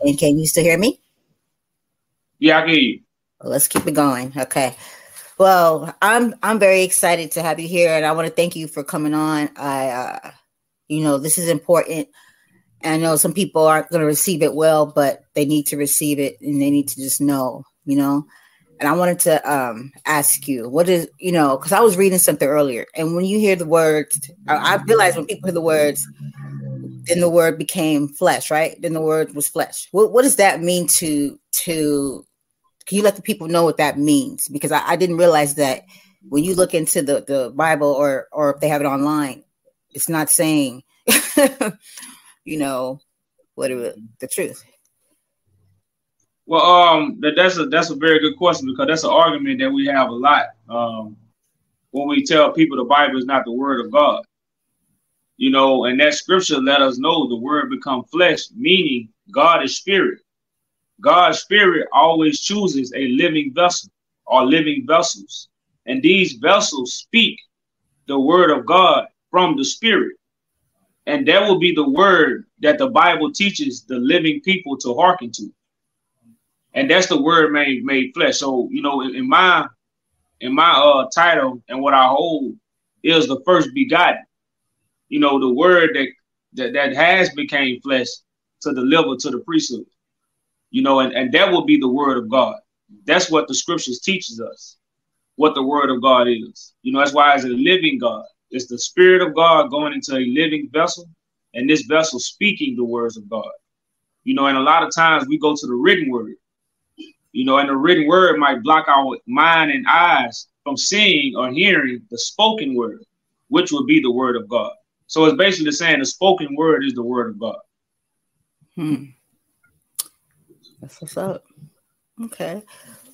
And can you still hear me? Yeah, I can you. Let's keep it going. Okay. Well, I'm I'm very excited to have you here, and I want to thank you for coming on. I, uh, you know, this is important. And I know some people aren't going to receive it well, but they need to receive it, and they need to just know, you know. And I wanted to um, ask you, what is, you know, because I was reading something earlier, and when you hear the words, I, I realize when people hear the words, then the word became flesh, right? Then the word was flesh. What what does that mean to to can you let the people know what that means? Because I, I didn't realize that when you look into the, the Bible or or if they have it online, it's not saying you know what it, the truth. Well, um, that, that's a that's a very good question because that's an argument that we have a lot. Um, when we tell people the Bible is not the word of God you know, and that scripture let us know the word become flesh, meaning God is spirit. God's spirit always chooses a living vessel or living vessels. And these vessels speak the word of God from the spirit. And that will be the word that the Bible teaches the living people to hearken to. And that's the word made made flesh. So, you know, in, in my in my uh title and what I hold is the first begotten you know, the word that that, that has became flesh to deliver to the priesthood. You know, and, and that will be the word of God. That's what the scriptures teaches us, what the word of God is. You know, that's why it's a living God. It's the spirit of God going into a living vessel, and this vessel speaking the words of God. You know, and a lot of times we go to the written word. You know, and the written word might block our mind and eyes from seeing or hearing the spoken word, which would be the word of God. So it's basically saying the spoken word is the word of God. Hmm. That's what's up. Okay.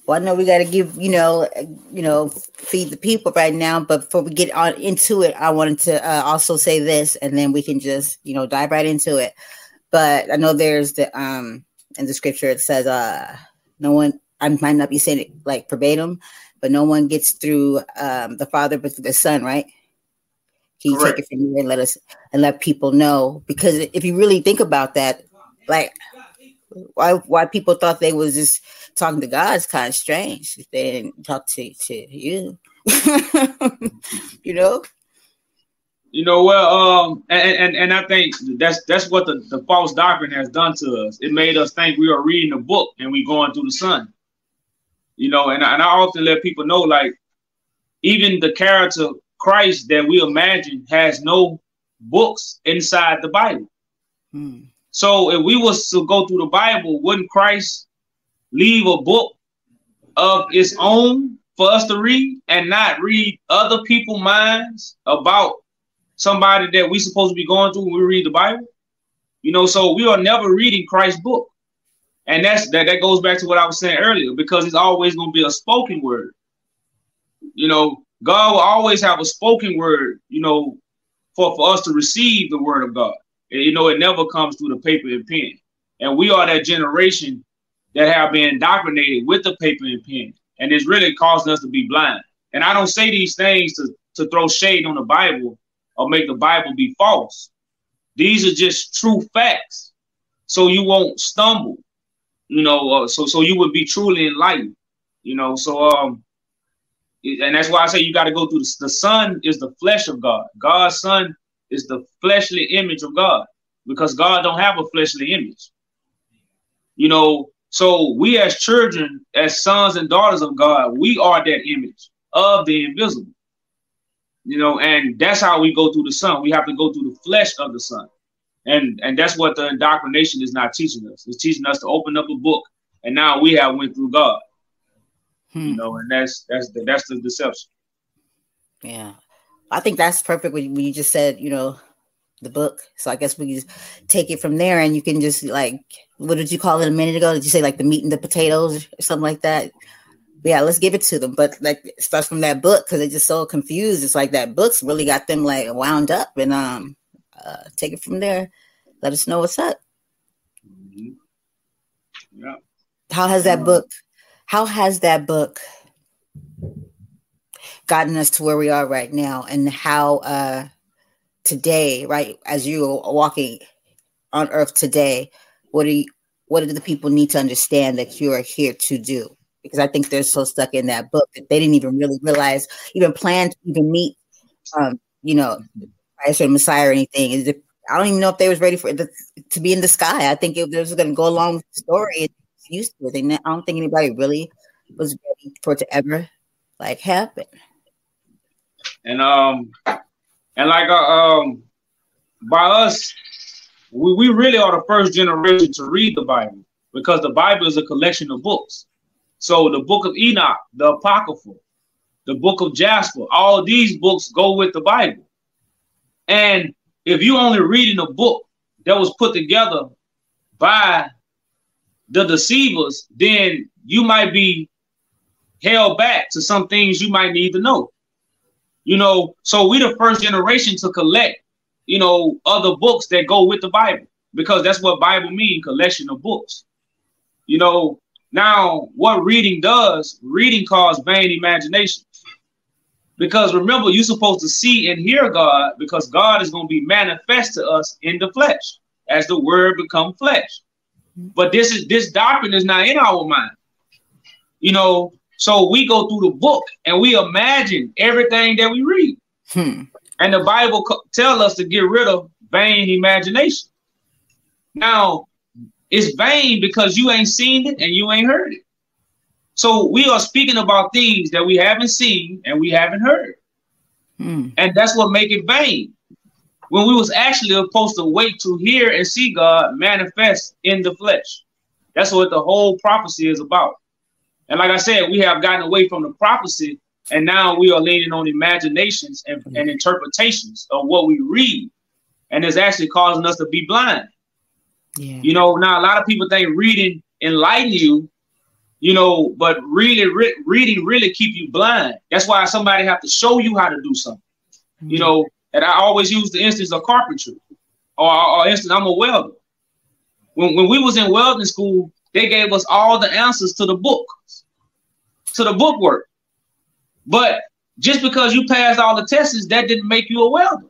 Well, I know we got to give, you know, you know, feed the people right now. But before we get on into it, I wanted to uh, also say this, and then we can just, you know, dive right into it. But I know there's the um in the scripture it says, uh, no one. I might not be saying it like verbatim, but no one gets through um the Father but the Son, right? Can you Correct. take it from here and let us and let people know? Because if you really think about that, like why why people thought they was just talking to God is kind of strange. If They didn't talk to, to you. you know? You know, well, um, and, and and I think that's that's what the, the false doctrine has done to us. It made us think we are reading a book and we going through the son. You know, and, and I often let people know, like, even the character Christ that we imagine has no books inside the Bible. Hmm. So if we was to go through the Bible, wouldn't Christ leave a book of its own for us to read and not read other people's minds about somebody that we supposed to be going through when we read the Bible? You know, so we are never reading Christ's book. And that's that that goes back to what I was saying earlier, because it's always going to be a spoken word. You know, God will always have a spoken word, you know, for, for us to receive the word of God. And, you know, it never comes through the paper and pen. And we are that generation that have been indoctrinated with the paper and pen. And it's really causing us to be blind. And I don't say these things to, to throw shade on the Bible or make the Bible be false. These are just true facts. So you won't stumble, you know, uh, so so you would be truly enlightened, you know. So um and that's why I say you got to go through the, the son is the flesh of God. God's son is the fleshly image of God because God don't have a fleshly image. You know, so we as children, as sons and daughters of God, we are that image of the invisible. You know, and that's how we go through the son. We have to go through the flesh of the son. And and that's what the indoctrination is not teaching us. It's teaching us to open up a book, and now we have went through God. Hmm. You know, and that's that's the that's the deception. Yeah, I think that's perfect when you just said, you know, the book. So I guess we just take it from there, and you can just like, what did you call it a minute ago? Did you say like the meat and the potatoes or something like that? Yeah, let's give it to them. But like, it starts from that book because they're just so confused. It's like that book's really got them like wound up, and um, uh, take it from there. Let us know what's up. Mm-hmm. Yeah. How has that book how has that book gotten us to where we are right now and how uh today right as you are walking on earth today what do you what do the people need to understand that you are here to do? Because I think they're so stuck in that book that they didn't even really realize, even plan to even meet, um, you know, Christ or Messiah or anything. I don't even know if they was ready for to be in the sky. I think it was going to go along with the story. Used to it. I don't think anybody really was ready for it to ever like happen. And um, and like uh, um, by us, we, we really are the first generation to read the Bible because the Bible is a collection of books. So the book of Enoch, the Apocrypha, the book of Jasher, all these books go with the Bible. And if you only reading a book that was put together by the deceivers, then you might be held back to some things you might need to know. You know, so we the first generation to collect you know, other books that go with the Bible because that's what Bible means, collection of books. You know, now what reading does, reading causes vain imagination. Because remember, you're supposed to see and hear God because God is going to be manifest to us in the flesh as the word become flesh. But this is this doctrine is not in our mind. You know, so we go through the book and we imagine everything that we read. Hmm. And the Bible co- tell us to get rid of vain imagination. Now, it's vain because you ain't seen it and you ain't heard it. So we are speaking about things that we haven't seen and we haven't heard. Hmm. And that's what make it vain. When we was actually supposed to wait to hear and see God manifest in the flesh. That's what the whole prophecy is about. And like I said, we have gotten away from the prophecy and now we are leaning on imaginations and, mm-hmm. and interpretations of what we read. And it's actually causing us to be blind. Yeah. You know, now a lot of people think reading enlighten you, you know, but really re- reading really keep you blind. That's why somebody have to show you how to do something. Mm-hmm. You know, and I always use the instance of carpentry, or, or instance I'm a welder. When, when we was in welding school, they gave us all the answers to the book, to the book work. But just because you passed all the tests, that didn't make you a welder.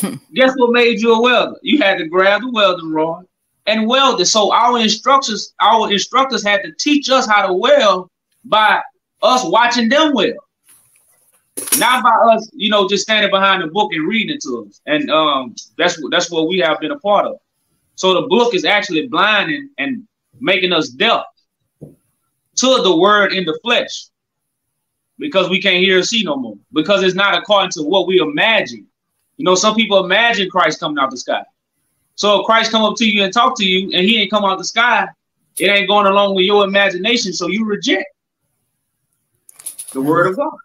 Guess what made you a welder? You had to grab the welding rod and weld it. So our instructors, our instructors had to teach us how to weld by us watching them weld. Not by us, you know, just standing behind the book and reading it to us. And um, that's what that's what we have been a part of. So the book is actually blinding and making us deaf to the word in the flesh because we can't hear or see no more because it's not according to what we imagine. You know, some people imagine Christ coming out the sky. So if Christ come up to you and talk to you and he ain't come out the sky, it ain't going along with your imagination. So you reject the word of God.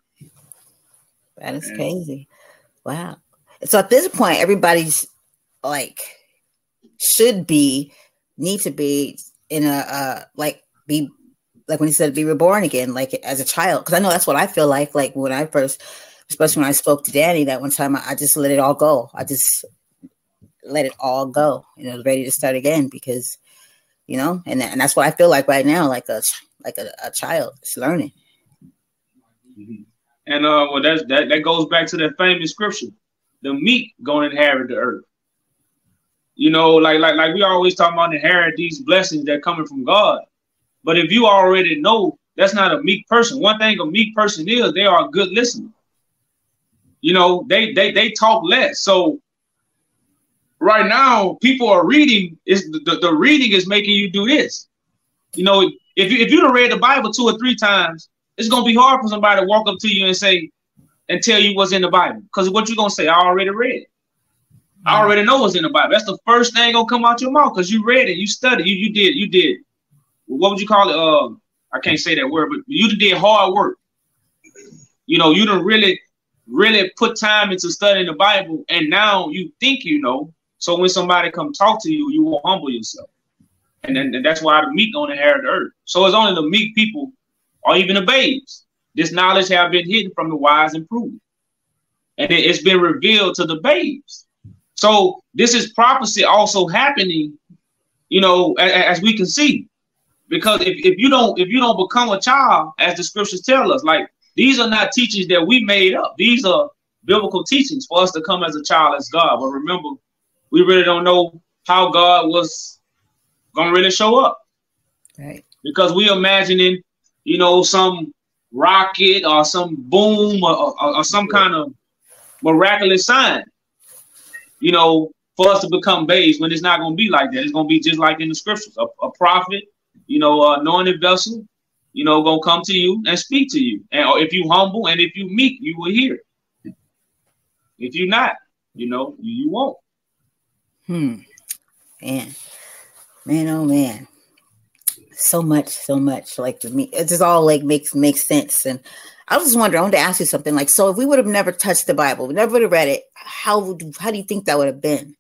That is crazy. Wow. So at this point, everybody's like should be need to be in a uh like be like when he said be reborn again, like as a child. Because I know that's what I feel like. Like when I first, especially when I spoke to Danny that one time, I, I just let it all go. I just let it all go, I was ready to start again because, you know, and and that's what I feel like right now, like a like a, a child, just learning. Mm-hmm. And uh, well, that's that that goes back to that famous scripture: the meek going to inherit the earth. You know, like like like we always talk about inherit these blessings that coming from God. But if you already know that's not a meek person, one thing a meek person is they are a good listener. You know, they they they talk less. So right now, people are reading is the, the reading is making you do this. You know, if you if you don't read the Bible two or three times, it's gonna be hard for somebody to walk up to you and say and tell you what's in the Bible. Because what you're gonna say, I already read. I already know what's in the Bible. That's the first thing gonna come out your mouth because you read it, you studied, you you did, you did what would you call it? Uh, I can't say that word, but you did hard work. You know, you didn't really, really put time into studying the Bible, and now you think you know. So when somebody come talk to you, you will humble yourself, and then and that's why the meek gonna inherit the earth. So it's only the meek people, or even the babes. This knowledge have been hidden from the wise and prudent, and it's been revealed to the babes. So this is prophecy also happening, you know, as, as we can see. Because if, if you don't if you don't become a child, as the scriptures tell us, like these are not teachings that we made up. These are biblical teachings for us to come as a child as God. But remember, we really don't know how God was gonna really show up. Right. Because we imagining, you know, some rocket or some boom or, or, or some kind of miraculous sign, you know, for us to become babes when it's not going to be like that. It's going to be just like in the scriptures a, a prophet, you know, anointed vessel, you know, going to come to you and speak to you. And if you humble and if you meek, you will hear. If you not, you know, you, you won't. Hmm. Man, man, oh man so much, so much. Like to me, it just all like makes makes sense. And I was just wondering, I wanted to ask you something. Like, so if we would have never touched the Bible, we never would have read it, how would how do you think that would have been?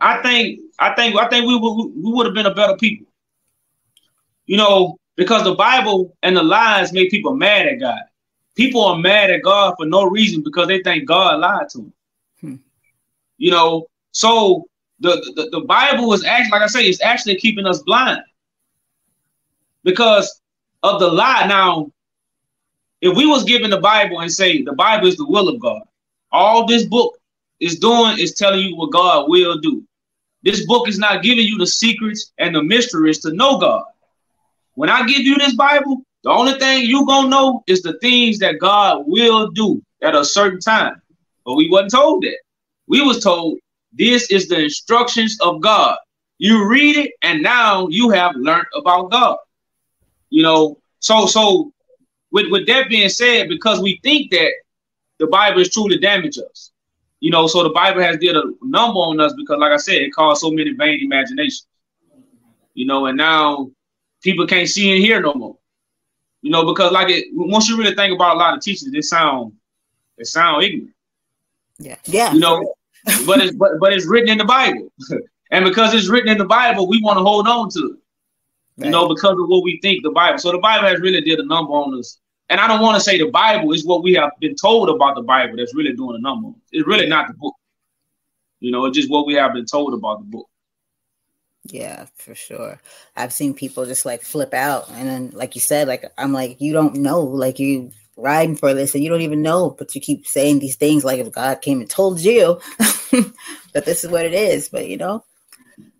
I think I think I think we would we would have been a better people. You know, because the Bible and the lies make people mad at God. People are mad at God for no reason because they think God lied to them. Hmm. You know, so the, the, the Bible is actually, like I say, it's actually keeping us blind because of the lie. Now, if we was given the Bible and say the Bible is the will of God, all this book is doing is telling you what God will do. This book is not giving you the secrets and the mysteries to know God. When I give you this Bible, the only thing you gonna know is the things that God will do at a certain time. But we wasn't told that. We was told this is the instructions of God. You read it, and now you have learned about God. You know, so so with, with that being said, because we think that the Bible is truly damage us, you know, so the Bible has did a number on us because, like I said, it caused so many vain imaginations. You know, and now people can't see and hear no more. You know, because like it once you really think about a lot of teachers, they sound they sound ignorant. Yeah. Yeah. You know, but it's but, but it's written in the Bible. and because it's written in the Bible, we want to hold on to it. Right. You know, because of what we think the Bible. So the Bible has really did a number on us. And I don't want to say the Bible is what we have been told about the Bible that's really doing a number. It's really not the book. You know, it's just what we have been told about the book. Yeah, for sure. I've seen people just like flip out. And then, like you said, like, I'm like, you don't know. Like, you riding for this and you don't even know, but you keep saying these things like if God came and told you that this is what it is. But you know,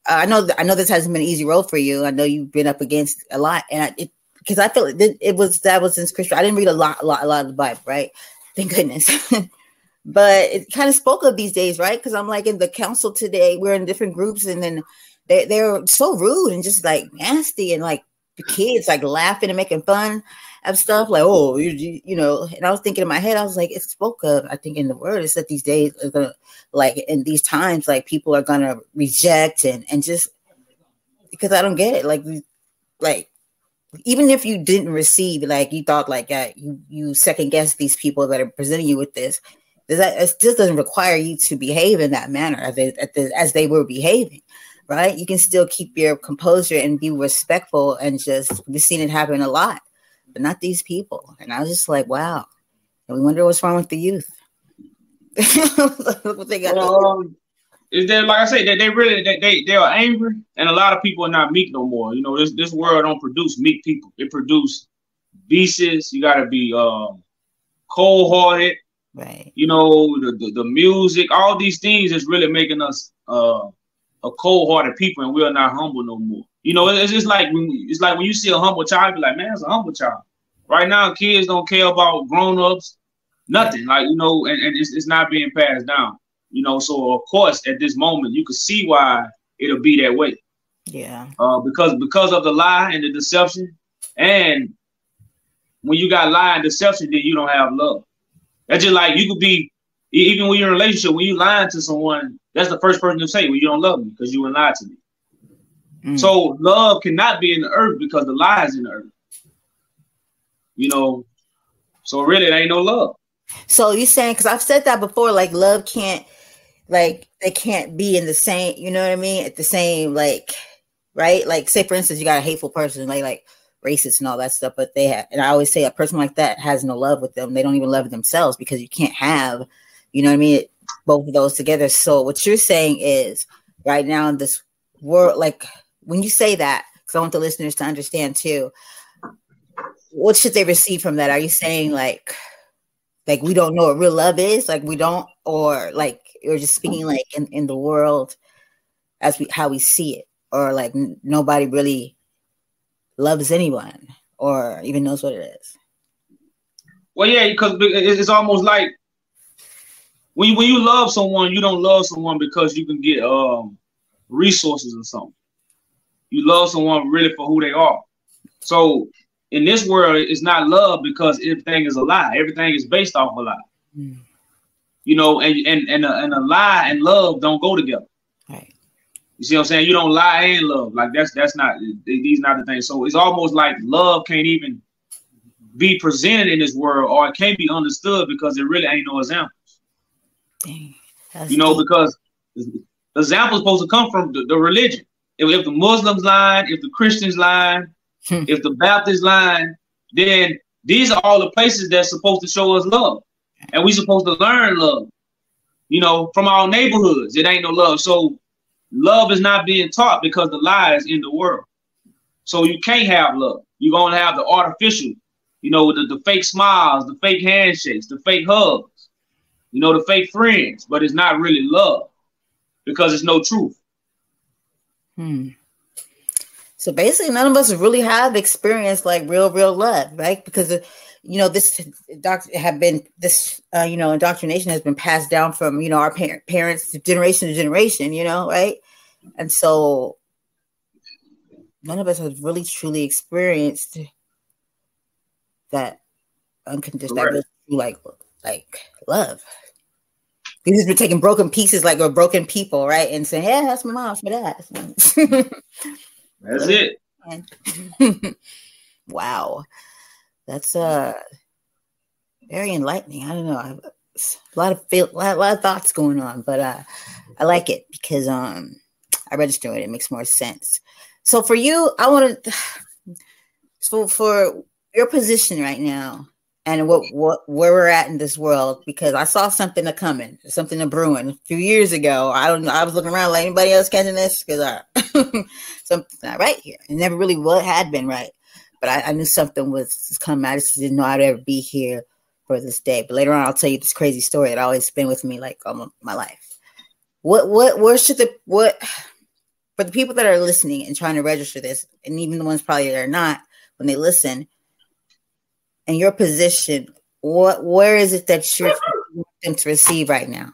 I know I know this hasn't been an easy road for you. I know you've been up against a lot, and I, it because I feel it, it was that was in scripture. I didn't read a lot, a lot, a lot of the Bible, right? Thank goodness. but it kind of spoke of these days, right? Because I'm like in the council today, we're in different groups, and then they they're so rude and just like nasty and like the kids like laughing and making fun of stuff like oh you, you know and i was thinking in my head i was like it spoke of i think in the word is that these days are gonna like in these times like people are gonna reject and and just because i don't get it like like even if you didn't receive like you thought like uh, you you second guess these people that are presenting you with this does that it still doesn't require you to behave in that manner as they, as they were behaving right? You can still keep your composure and be respectful and just we've seen it happen a lot but not these people. And I was just like, wow. And we wonder what's wrong with the youth. what they got. Um, is that like I say that they really they, they they are angry, and a lot of people are not meek no more. You know, this this world don't produce meek people. It produce beasts. You got to be um, cold hearted. Right. You know, the, the, the music, all these things is really making us uh, a cold hearted people, and we are not humble no more. You know, it's just like when it's like when you see a humble child, be like, man, it's a humble child. Right now, kids don't care about grown ups, nothing. Like you know, and, and it's, it's not being passed down. You know, so of course, at this moment, you can see why it'll be that way. Yeah. Uh, because because of the lie and the deception, and when you got lie and deception, then you don't have love. That's just like you could be even when you're in a relationship, when you lying to someone, that's the first person to say, "Well, you don't love me because you were lied to me." Mm. So love cannot be in the earth because the lie is in the earth. You know, so really, it ain't no love. So you saying because I've said that before, like love can't, like they can't be in the same. You know what I mean? At the same, like, right? Like, say for instance, you got a hateful person, like like racist and all that stuff, but they have, and I always say a person like that has no love with them. They don't even love themselves because you can't have, you know what I mean? Both of those together. So what you're saying is, right now in this world, like when you say that, because I want the listeners to understand too, what should they receive from that? Are you saying like, like we don't know what real love is, like we don't, or like you're just speaking like in, in the world, as we how we see it, or like n- nobody really loves anyone or even knows what it is. Well, yeah, because it's almost like when you, when you love someone, you don't love someone because you can get um resources or something. You love someone really for who they are. So in this world, it's not love because everything is a lie. Everything is based off a lie. Mm. You know, and and and a, and a lie and love don't go together. Right. You see what I'm saying? You don't lie and love. Like that's that's not these not the things. So it's almost like love can't even be presented in this world, or it can't be understood because there really ain't no examples. Dang, you know, deep. because the examples supposed to come from the, the religion. If, if, the Muslims line, if the Christians hmm. if the Baptist line, then these are all the places that's supposed to show us love, and we're supposed to learn love. You know, from our neighborhoods, it ain't no love. So love is not being taught because the lie is in the world. So you can't have love. You're gonna have the artificial, you know, the, the fake smiles, the fake handshakes, the fake hugs, you know, the fake friends, but it's not really love because it's no truth. Hmm. So basically, none of us really have experienced like real, real love, right? Because uh, you know this doctor have been this uh, you know indoctrination has been passed down from you know our parent parents generation to generation, you know, right? And so none of us has really truly experienced that unconditional right. like like love. He's just been taking broken pieces like we're broken people, right? And saying, Yeah, that's my mom for that. that's it. wow. That's uh very enlightening. I don't know. I have a lot of feel, a lot, a lot of thoughts going on, but uh, I like it because um, I register it. It makes more sense. So for you, I want to. So for your position right now, and what what where we're at in this world, because I saw something a coming, something a brewing a few years ago. I don't know. I was looking around like anybody else catching this because I something not right here. It never really what had been right, but I, I knew something was coming. I just didn't know I'd ever be here for this day. But later on, I'll tell you this crazy story that always been with me like all my life. What what where should the what for the people that are listening and trying to register this, and even the ones probably that are not when they listen, in your position, what where is it that you're them to receive right now?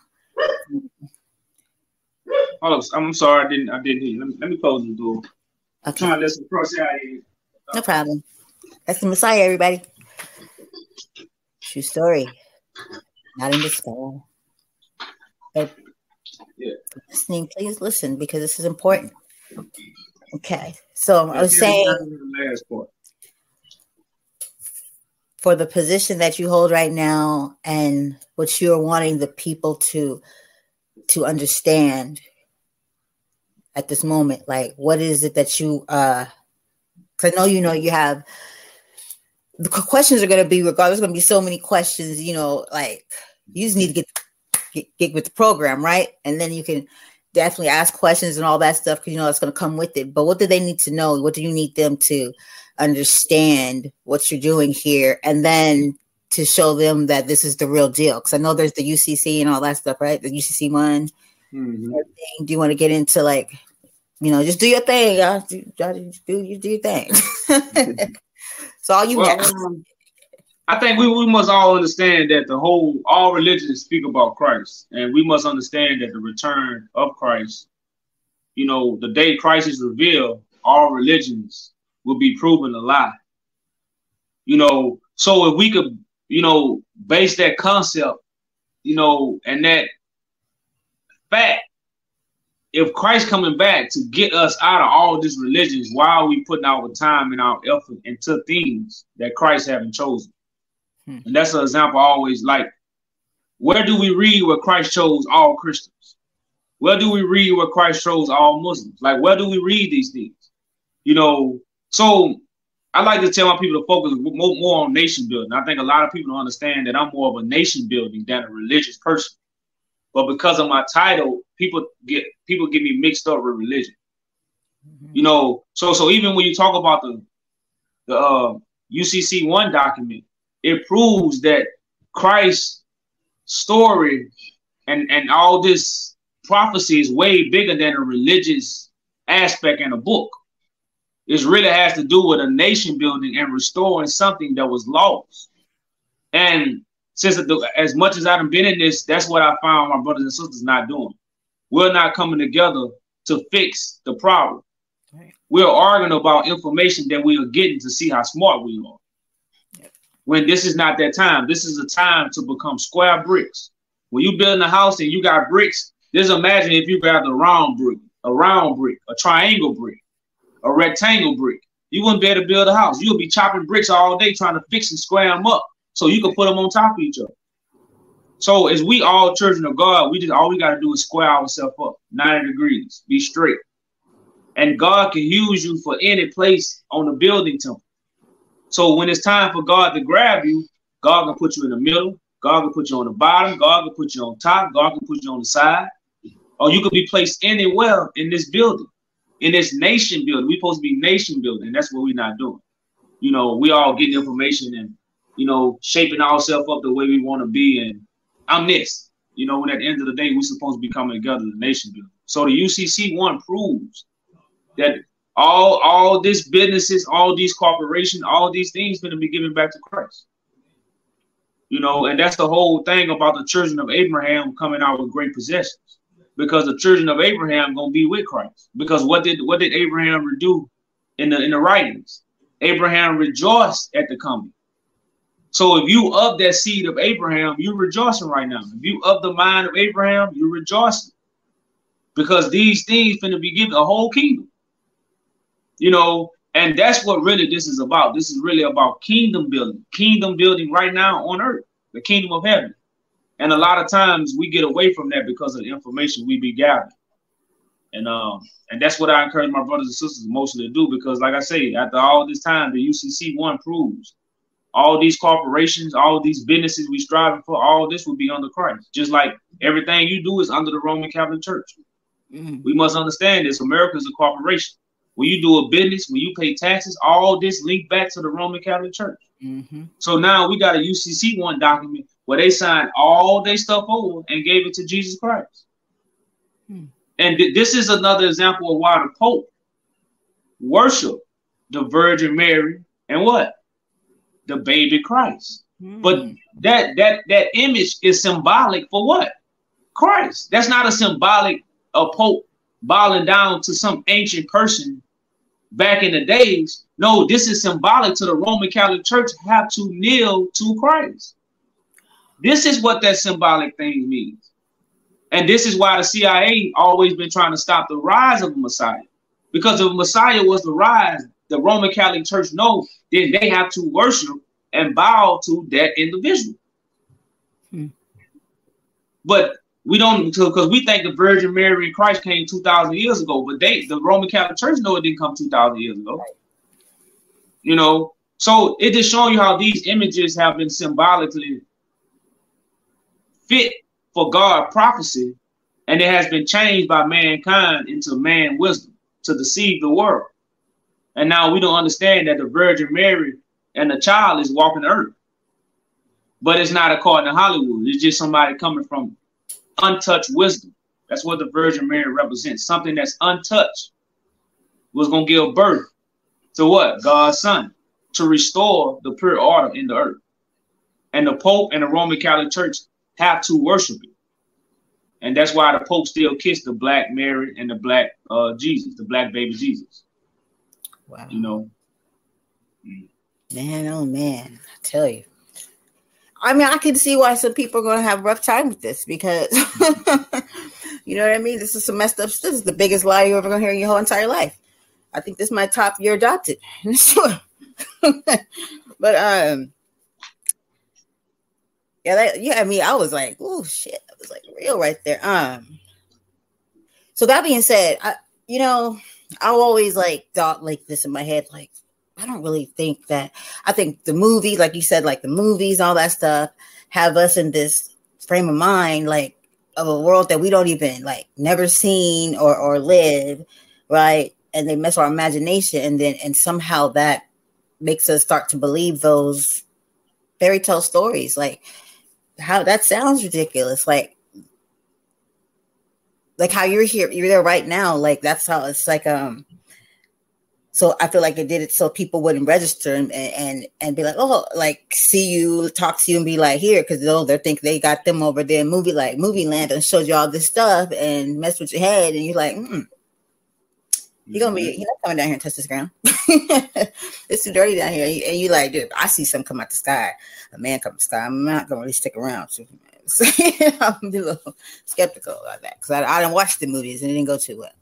Hold I'm sorry, I didn't I didn't hear. Let me, let me close the door. Okay. Trying to listen across No problem. That's the Messiah, everybody. True story. Not in the skull. But yeah. listening, please listen because this is important. Okay. So I was saying for the position that you hold right now and what you're wanting the people to to understand at this moment like what is it that you uh because i know you know you have the questions are going to be regardless going to be so many questions you know like you just need to get, get, get with the program right? And then you can definitely ask questions and all that stuff because you know it's going to come with it. But what do they need to know? What do you need them to understand what you're doing here and then to show them that this is the real deal. Because i know there's the ucc and all that stuff right? The ucc one. Mm-hmm. do you want to get into like you know just do your thing y'all. Do, y'all do, you do your thing. So all you well, um, I think we, we must all understand that the whole all religions speak about Christ, and we must understand that the return of Christ, you know, the day Christ is revealed, all religions will be proven a lie. You know, so if we could, you know, base that concept, you know, and that fact if Christ coming back to get us out of all these religions, why are we putting our time and our effort into things that Christ haven't chosen? Hmm. And that's an example I always like. Where do we read where Christ chose all Christians? Where do we read where Christ chose all Muslims? Like, where do we read these things? You know, so I like to tell my people to focus more, more on nation building. I think a lot of people don't understand that I'm more of a nation building than a religious person. But because of my title, people get people get me mixed up with religion. Mm-hmm. You know, so so even when you talk about the the uh, UCC one document, it proves that Christ's story and and all this prophecy is way bigger than a religious aspect in a book. It really has to do with a nation building and restoring something that was lost. And since as much as I've been in this, that's what I found my brothers and sisters not doing. We're not coming together to fix the problem. Right. We're arguing about information that we are getting to see how smart we are. Yep. When this is not that time, this is a time to become square bricks. When you building a house and you got bricks, just imagine if you got a round brick, a round brick, a triangle brick, a rectangle brick. You wouldn't be able to build a house. You'll be chopping bricks all day trying to fix and square them up so you can put them on top of each other. So as we all children of God, we just all we got to do is square ourselves up 90 degrees, be straight. And God can use you for any place on the building temple. So when it's time for God to grab you, God can put you in the middle, God can put you on the bottom, God can put you on top, God can put you on the side, or you could be placed anywhere in this building, in this nation building. We're supposed to be nation building. That's what we're not doing. You know, we all getting information and you know, shaping ourselves up the way we want to be. And I'm this. You know, when at the end of the day, we're supposed to be coming together, the nation building. So the UCC one proves that all all these businesses, all these corporations, all these things going to be given back to Christ. You know, and that's the whole thing about the children of Abraham coming out with great possessions. Because the children of Abraham gonna be with Christ. Because what did what did Abraham do in the in the writings? Abraham rejoiced at the coming. So if you of that seed of Abraham, you're rejoicing right now. If you of the mind of Abraham, you're rejoicing. Because these things to be given a whole kingdom. You know, and that's what really this is about. This is really about kingdom building, kingdom building right now on earth, the kingdom of heaven. And a lot of times we get away from that because of the information we be gathering. And um, and that's what I encourage my brothers and sisters mostly to do because, like I say, after all this time, the UCC one proves all these corporations, all these businesses we striving for, all this will be under Christ. Just like everything you do is under the Roman Catholic Church. Mm-hmm. We must understand this. America is a corporation. When you do a business, when you pay taxes, all this link back to the Roman Catholic Church. Mm-hmm. So now we got a UCC one document where they signed all their stuff over and gave it to Jesus Christ. Hmm. And th- this is another example of why the Pope worship the Virgin Mary and what? the baby Christ. Mm. But that that that image is symbolic for what? Christ. That's not a symbolic a pope bowing down to some ancient person back in the days. No, this is symbolic to the Roman Catholic Church have to kneel to Christ. This is what that symbolic thing means. And this is why the CIA always been trying to stop the rise of the Messiah. Because if Messiah was the rise, the Roman Catholic Church know, then they have to worship and bow to that individual. Hmm. But we don't because we think the Virgin Mary and Christ came two thousand years ago, but they the Roman Catholic Church know it didn't come two thousand years ago. You know, so it just showing you how these images have been symbolically fit for God prophecy, and it has been changed by mankind into man wisdom to deceive the world. And now we don't understand that the Virgin Mary and the child is walking the earth. But it's not according to Hollywood. It's just somebody coming from untouched wisdom. That's what the Virgin Mary represents. Something that's untouched was going to give birth to what? God's son to restore the pure order in the earth. And the Pope and the Roman Catholic Church have to worship it. And that's why the Pope still kissed the black Mary and the black uh, Jesus, the black baby Jesus. Wow. You know. Man, oh man, I tell you. I mean, I can see why some people are going to have a rough time with this because, you know what I mean? This is some messed up stuff. This is the biggest lie you're ever going to hear in your whole entire life. I think this might top your adopted. but, um, yeah, that, yeah, I mean, I was like, oh shit, I was like real right there. Um, so that being said, I, you know, I always like thought like this in my head, like, I don't really think that. I think the movies, like you said, like the movies, all that stuff, have us in this frame of mind, like of a world that we don't even like never seen or or live, right? And they mess our imagination, and then and somehow that makes us start to believe those fairy tale stories. Like how that sounds ridiculous. Like like how you're here, you're there right now. Like that's how it's like um so I feel like it did it so people wouldn't register and and and be like, oh, like see you, talk to you, and be like, here, because they'll they think they got them over there, movie like movie land, and showed you all this stuff and mess with your head, and you're like, mm, you're gonna be, you're not coming down here and touch this ground. it's too dirty down here, and you like, dude, I see something come out the sky, a man come out the sky. I'm not gonna really stick around. So, I'm a little skeptical about that because I, I didn't watch the movies and it didn't go too well.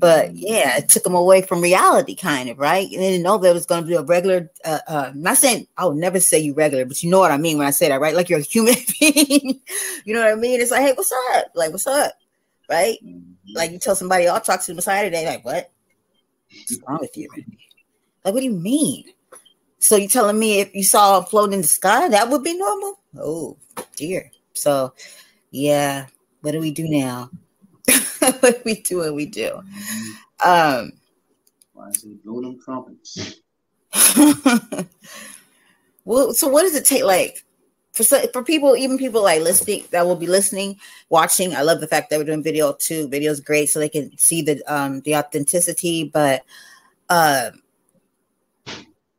But yeah, it took them away from reality, kind of, right? And they didn't know there was going to be a regular. Uh, uh, not saying I would never say you regular, but you know what I mean when I say that, right? Like you're a human being. you know what I mean? It's like, hey, what's up? Like, what's up? Right? Mm-hmm. Like you tell somebody, I'll talk to the Messiah today. Like, what? What's wrong with you? Like, what do you mean? So you telling me if you saw a float in the sky, that would be normal? Oh dear. So yeah, what do we do now? what we do what we do. Um, Why is it blow them trumpets? well, so what does it take? Like for for people, even people like listening that will be listening, watching. I love the fact that we're doing video too. Video is great, so they can see the um the authenticity. But uh,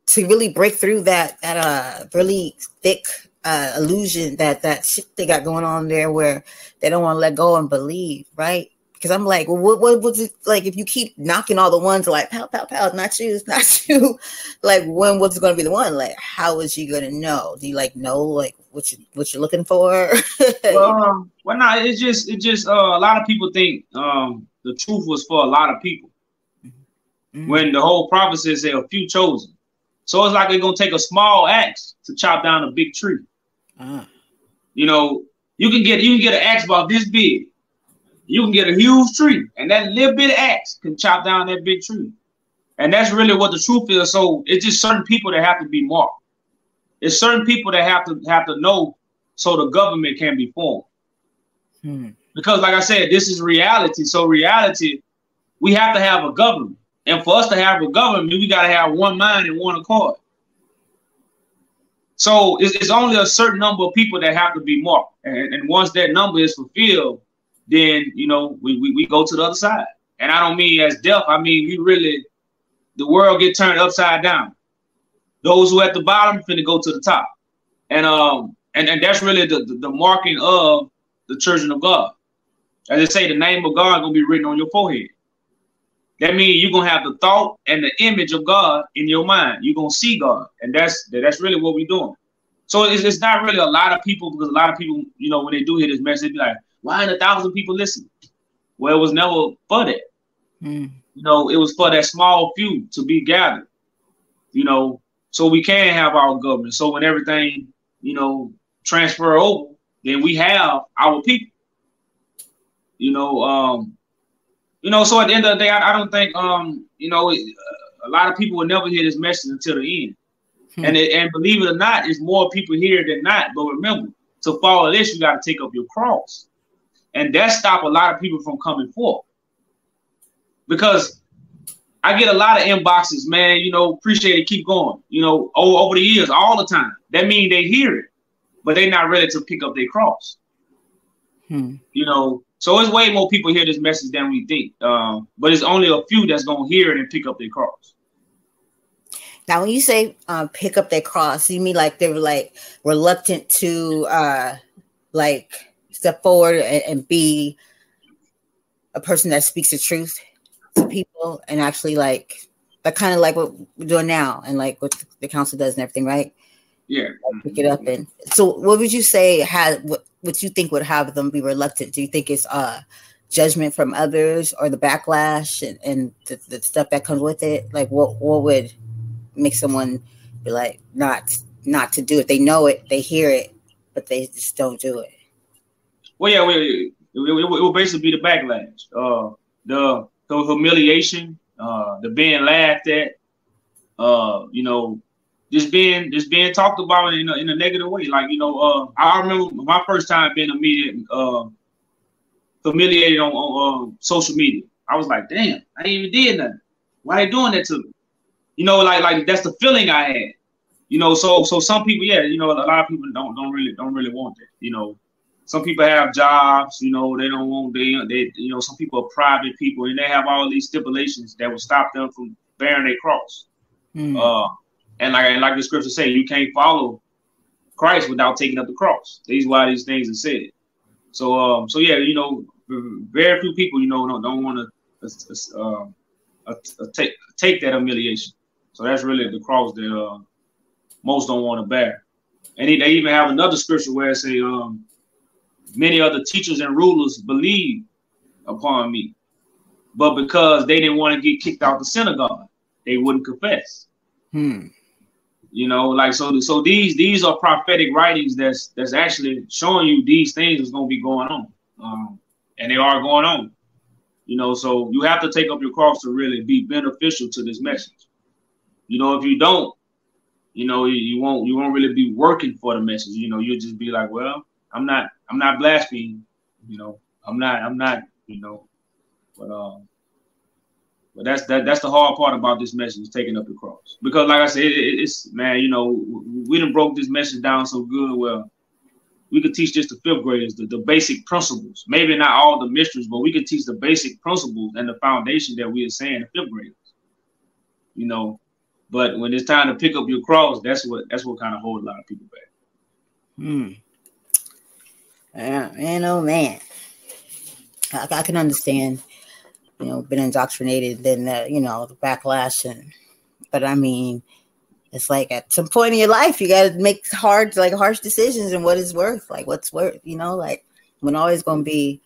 to really break through that that uh really thick uh illusion that that shit they got going on there, where they don't want to let go and believe, right? because I'm like, well, what, what was it like if you keep knocking all the ones like pow, pow, pow, not you, it's not you. like when was it gonna be the one? Like, how is you gonna know? Do you like know like what you what you're looking for? well, um, well, no, it's just it just uh, a lot of people think um the truth was for a lot of people. Mm-hmm. When the whole prophecy said a few chosen. So it's like they're gonna take a small axe to chop down a big tree. Uh-huh. You know, you can get you can get an axe about this big you can get a huge tree, and that little bit of axe can chop down that big tree. And that's really what the truth is. So it's just certain people that have to be marked. It's certain people that have to have to know so the government can be formed. Hmm. Because, like I said, this is reality. So reality, we have to have a government. And for us to have a government, we got to have one mind and one accord. So it's, it's, only a certain number of people that have to be marked. And, and once that number is fulfilled, then you know we, we, we go to the other side. And I don't mean as death, I mean we really the world get turned upside down. Those who at the bottom finna go to the top. And um and, and that's really the, the, the marking of the children of God. As I say, the name of God gonna be written on your forehead. That means you're gonna have the thought and the image of God in your mind. You're gonna see God, and that's that's really what we're doing. So it's, it's not really a lot of people because a lot of people, you know, when they do hear this message, they be like, why ain't a thousand people listening? Well, it was never for that. Mm. You know, it was for that small few to be gathered. You know, so we can have our government. So when everything, you know, transfer over, then we have our people. You know, um, you know. So at the end of the day, I, I don't think, um, you know, a lot of people will never hear this message until the end. Hmm. And it, and believe it or not, it's more people here than not. But remember, to follow this, you got to take up your cross and that stop a lot of people from coming forth because I get a lot of inboxes, man. You know, appreciate it, keep going. You know, over, over the years, all the time. That means they hear it, but they're not ready to pick up their cross. Hmm. You know, so it's way more people hear this message than we think. Um, but it's only a few that's gonna hear it and pick up their cross. Now, when you say uh, pick up their cross, you mean like they were like reluctant to uh, like step forward and, and be a person that speaks the truth to people and actually like like kind of like what we're doing now and like what the council does and everything, right? Yeah. pick it up and so what would you say had what what you think would have them be reluctant? Do you think it's uh judgment from others or the backlash and, and the, the stuff that comes with it? Like what what would make someone be like not not to do it? They know it, they hear it, but they just don't do it. Well, yeah, it, it, it, it will basically be the backlash, uh, the the humiliation, uh, the being laughed at, uh, you know, just being just being talked about in a, in a negative way. Like you know, uh, I remember my first time being immediate, uh, humiliated on, on uh, social media. I was like, damn, I even did nothing. Why they doing that to me? You know, like like that's the feeling I had. You know, so so some people, yeah, you know, a lot of people don't don't really don't really want that. You know, some people have jobs, you know, they don't want they they you know some people are private people and they have all these stipulations that will stop them from bearing their cross. Mm. Uh, and like and like the scripture say, you can't follow Christ without taking up the cross. These why these things are said. So um so yeah, you know, very few people you know don't, don't want to uh, uh, take take that humiliation. So that's really the cross that uh, most don't want to bear. And they even have another scripture where it say um many other teachers and rulers believe upon me. But because they didn't want to get kicked out the synagogue, they wouldn't confess. Hmm. You know, like so. So these these are prophetic writings that's that's actually showing you these things is going to be going on, um, and they are going on. You know, so you have to take up your cross to really be beneficial to this message. You know, if you don't, you know, you, you won't you won't really be working for the message. You know, you'll just be like, well, I'm not I'm not blaspheming, you know. I'm not I'm not, you know, but um but that's that that's the hard part about this message taking up the cross. Because like I said, it, it's man, you know, we done broke this message down so good. Well, we could teach this to fifth graders, the, the basic principles. Maybe not all the mysteries, but we could teach the basic principles and the foundation that we are saying to fifth graders. You know, but when it's time to pick up your cross, that's what that's what kind of hold a lot of people back. Hmm. Yeah, man, oh man. I, I can understand, you know, been indoctrinated, then the, you know, the backlash and but I mean, it's like at some point in your life you gotta make hard like harsh decisions and what is worth, like what's worth, you know, like when always gonna be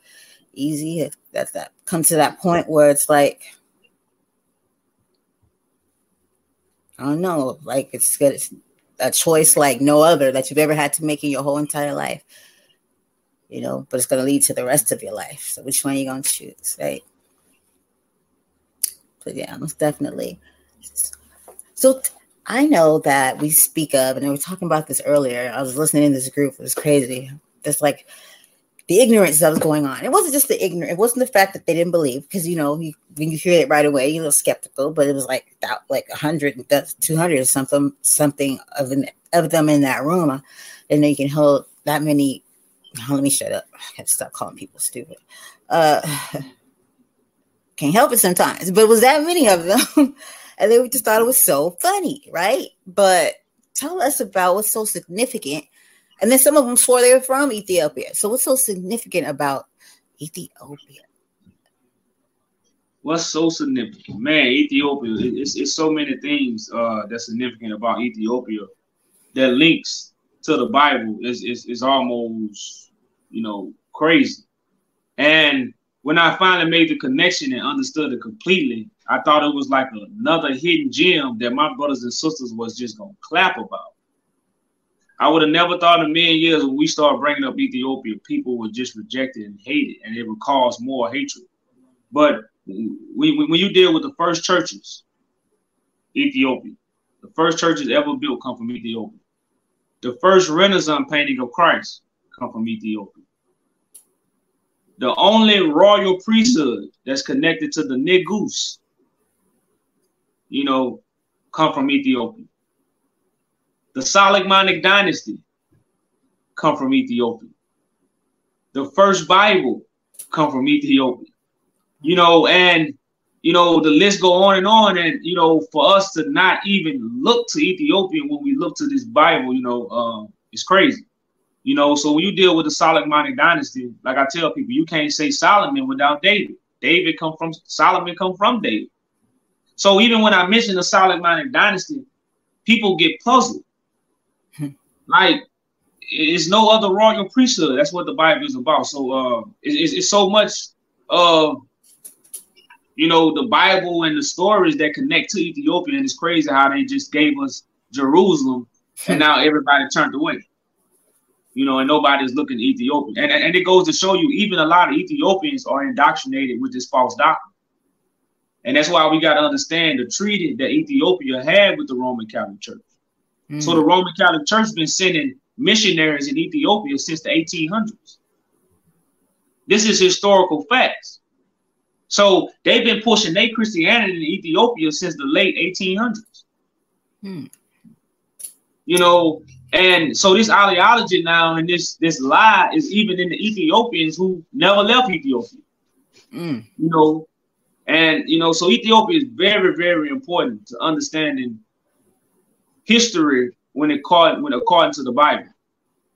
easy. That's that comes to that point where it's like I don't know, like it's good. It's a choice like no other that you've ever had to make in your whole entire life you know, but it's going to lead to the rest of your life. So which one are you going to choose, right? But yeah, most definitely. So I know that we speak of, and we were talking about this earlier. I was listening in this group; it was crazy. Just like the ignorance that was going on. It wasn't just the ignorance. It wasn't the fact that they didn't believe, because you know, you, when you hear it right away, you're a little skeptical. But it was like that, like 100, 200 or something, something of an, of them in that room. And didn't you can hold that many let me shut up. I gotta stop calling people stupid. Uh, can't help it sometimes, but it was that many of them, and they just thought it was so funny, right? But tell us about what's so significant. And then some of them swore they were from Ethiopia. So what's so significant about Ethiopia? What's so significant, man? Ethiopia. It's, it's so many things uh, that's significant about Ethiopia that links to the Bible is is, is almost you know crazy. And when I finally made the connection and understood it completely, I thought it was like another hidden gem that my brothers and sisters was just gonna clap about. I would have never thought in a million years when we start bringing up Ethiopia, people would just reject it and hate it, and it would cause more hatred. But when you deal with the first churches, Ethiopia, the first churches ever built come from Ethiopia. The first Renaissance painting of Christ come from Ethiopia. The only royal priesthood that's connected to the Negus, you know, come from Ethiopia. The Solomonic dynasty come from Ethiopia. The first Bible come from Ethiopia. You know, and you know, the list go on and on. And, you know, for us to not even look to Ethiopia when we look to this Bible, you know, um, it's crazy. You know, so when you deal with the Solomonic dynasty, like I tell people, you can't say Solomon without David. David come from Solomon come from David. So even when I mention the Solomonic dynasty, people get puzzled. Hmm. like it's no other royal priesthood. That's what the Bible is about. So uh, it's, it's so much of you know, the Bible and the stories that connect to Ethiopia. And it's crazy how they just gave us Jerusalem and now everybody turned away. You know, and nobody's looking at Ethiopia. And, and it goes to show you, even a lot of Ethiopians are indoctrinated with this false doctrine. And that's why we got to understand the treaty that Ethiopia had with the Roman Catholic Church. Mm. So the Roman Catholic Church been sending missionaries in Ethiopia since the 1800s. This is historical facts. So they've been pushing their Christianity in Ethiopia since the late 1800s. Hmm. You know, And so this ideology now and this this lie is even in the Ethiopians who never left Ethiopia. Mm. You know, and you know, so Ethiopia is very, very important to understanding history when it called when according to the Bible.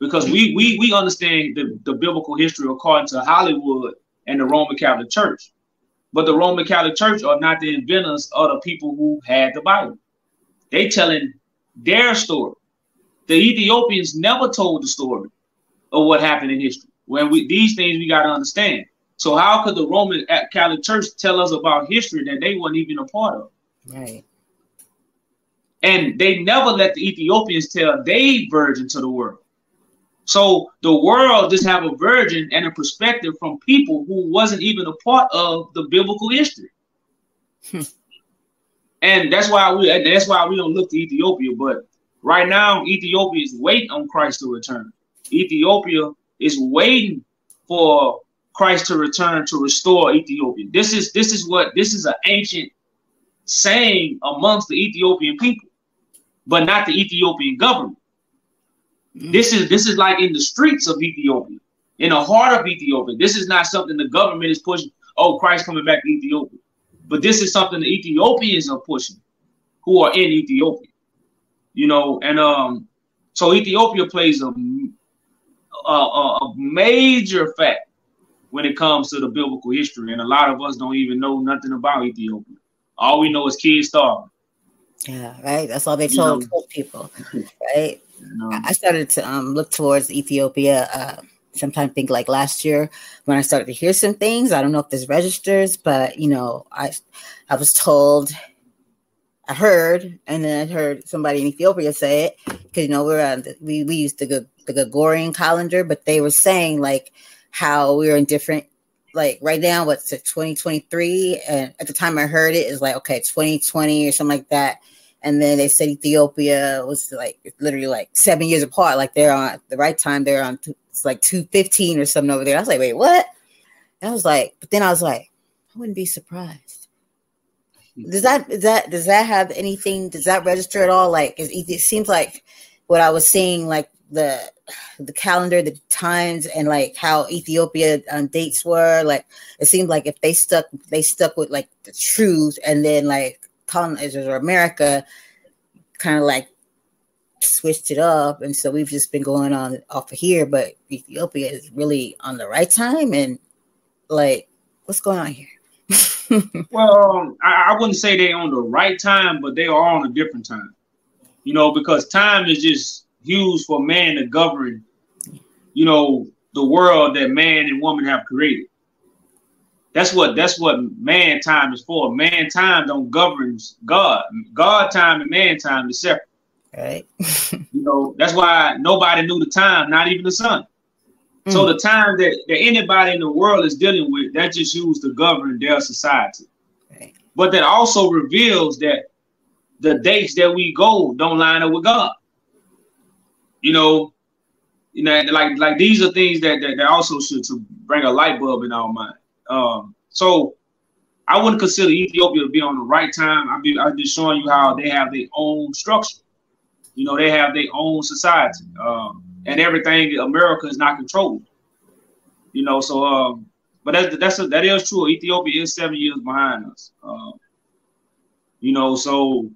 Because we we we understand the, the biblical history according to Hollywood and the Roman Catholic Church. But the Roman Catholic Church are not the inventors of the people who had the Bible. They telling their story. The Ethiopians never told the story of what happened in history. When we these things we got to understand. So how could the Roman Catholic Church tell us about history that they weren't even a part of? Right. And they never let the Ethiopians tell their version to the world. So the world just have a version and a perspective from people who wasn't even a part of the biblical history. Hmm. And that's why we that's why we don't look to Ethiopia. But right now, Ethiopia is waiting on Christ to return. Ethiopia is waiting for Christ to return to restore Ethiopia. This is this is what this is an ancient saying amongst the Ethiopian people, but not the Ethiopian government. Mm-hmm. This is this is like in the streets of Ethiopia, in the heart of Ethiopia. This is not something the government is pushing. Oh, Christ coming back to Ethiopia, but this is something the Ethiopians are pushing, who are in Ethiopia. You know, and um, so Ethiopia plays a a, a major fact when it comes to the biblical history, and a lot of us don't even know nothing about Ethiopia. All we know is kids starving. Yeah, right. That's all they told, told people, right? I started to um, look towards Ethiopia. Uh, sometime think like last year when I started to hear some things. I don't know if this registers, but you know, I I was told, I heard, and then I heard somebody in Ethiopia say it because you know we're on the, we we used the the Gregorian calendar, but they were saying like how we are in different like right now what's it 2023 and at the time i heard it is like okay 2020 or something like that and then they said Ethiopia was like literally like seven years apart. Like they're on the right time. They're on it's like two fifteen or something over there. I was like, wait, what? And I was like, but then I was like, I wouldn't be surprised. Does that is that does that have anything? Does that register at all? Like it, it seems like what I was seeing, like the the calendar, the times, and like how Ethiopia um, dates were. Like it seemed like if they stuck, they stuck with like the truth, and then like colonizers or America kind of like switched it up. And so we've just been going on off of here, but Ethiopia is really on the right time. And like, what's going on here? well, um, I, I, wouldn't say they're on the right time, but they are on a different time. You know, because time is just used for man to govern, you know, the world that man and woman have created. That's what that's what man time is for. Man time don't govern God. God time and man time is separate. Right. you know, that's why nobody knew the time, not even the son. Mm. So the time that, that anybody in the world is dealing with, that just used to govern their society. Right. But that also reveals that the dates that we go don't line up with God. You know, you know, like like these are things that that, that also should to bring a light bulb in our mind. Um, so I wouldn't consider Ethiopia to be on the right time. I be I'm just showing you how they have their own structure. You know, they have their own society, um, and everything America is not controlled. You know, so um, but that's that's a, that is true. Ethiopia is seven years behind us. Um, you know, so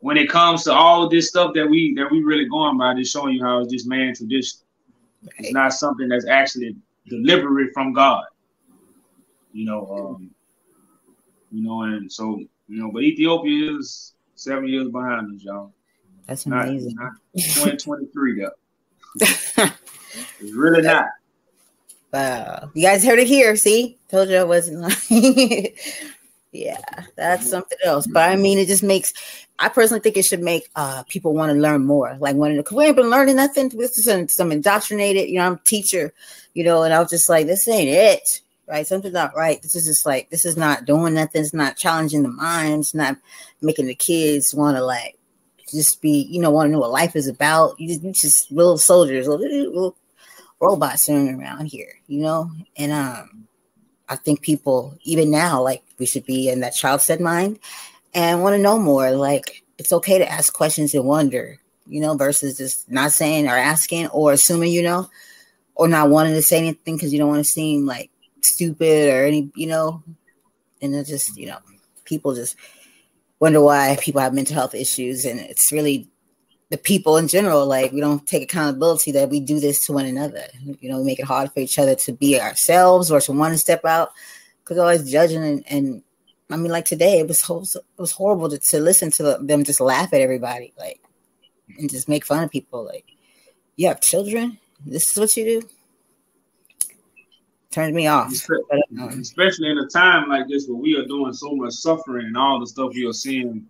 when it comes to all this stuff that we that we really going by, just showing you how it's just man tradition. It's not something that's actually deliberate from God you know, um, you know, and so you know, but Ethiopia is seven years behind us, y'all. That's amazing. Not, not 2023 though. it's really not. Wow. You guys heard it here. See? Told you I wasn't lying. yeah, that's something else. But I mean, it just makes I personally think it should make uh, people want to learn more. Like when because we ain't been learning nothing. This is some, some indoctrinated, you know, I'm a teacher, you know, and I was just like, this ain't it right? Something's not right. This is just like this is not doing nothing. It's not challenging the minds, not making the kids want to like just be, you know, want to know what life is about. You just, you just little soldiers, little, little robots running around here, you know. And um, I think people even now, like we should be in that child said mind and want to know more. Like it's okay to ask questions and wonder, you know, versus just not saying or asking or assuming you know, or not wanting to say anything because you don't want to seem like stupid or any, you know, and it just, you know, people just wonder why people have mental health issues, and it's really the people in general. Like we don't take accountability that we do this to one another. You know, we make it hard for each other to be ourselves or to want to step out because always judging and, and I mean, like today, it was it was horrible to, to listen to them just laugh at everybody, like, and just make fun of people. Like, you have children. This is what you do. Turns me off. Um, especially in a time like this where we are doing so much suffering and all the stuff we are seeing,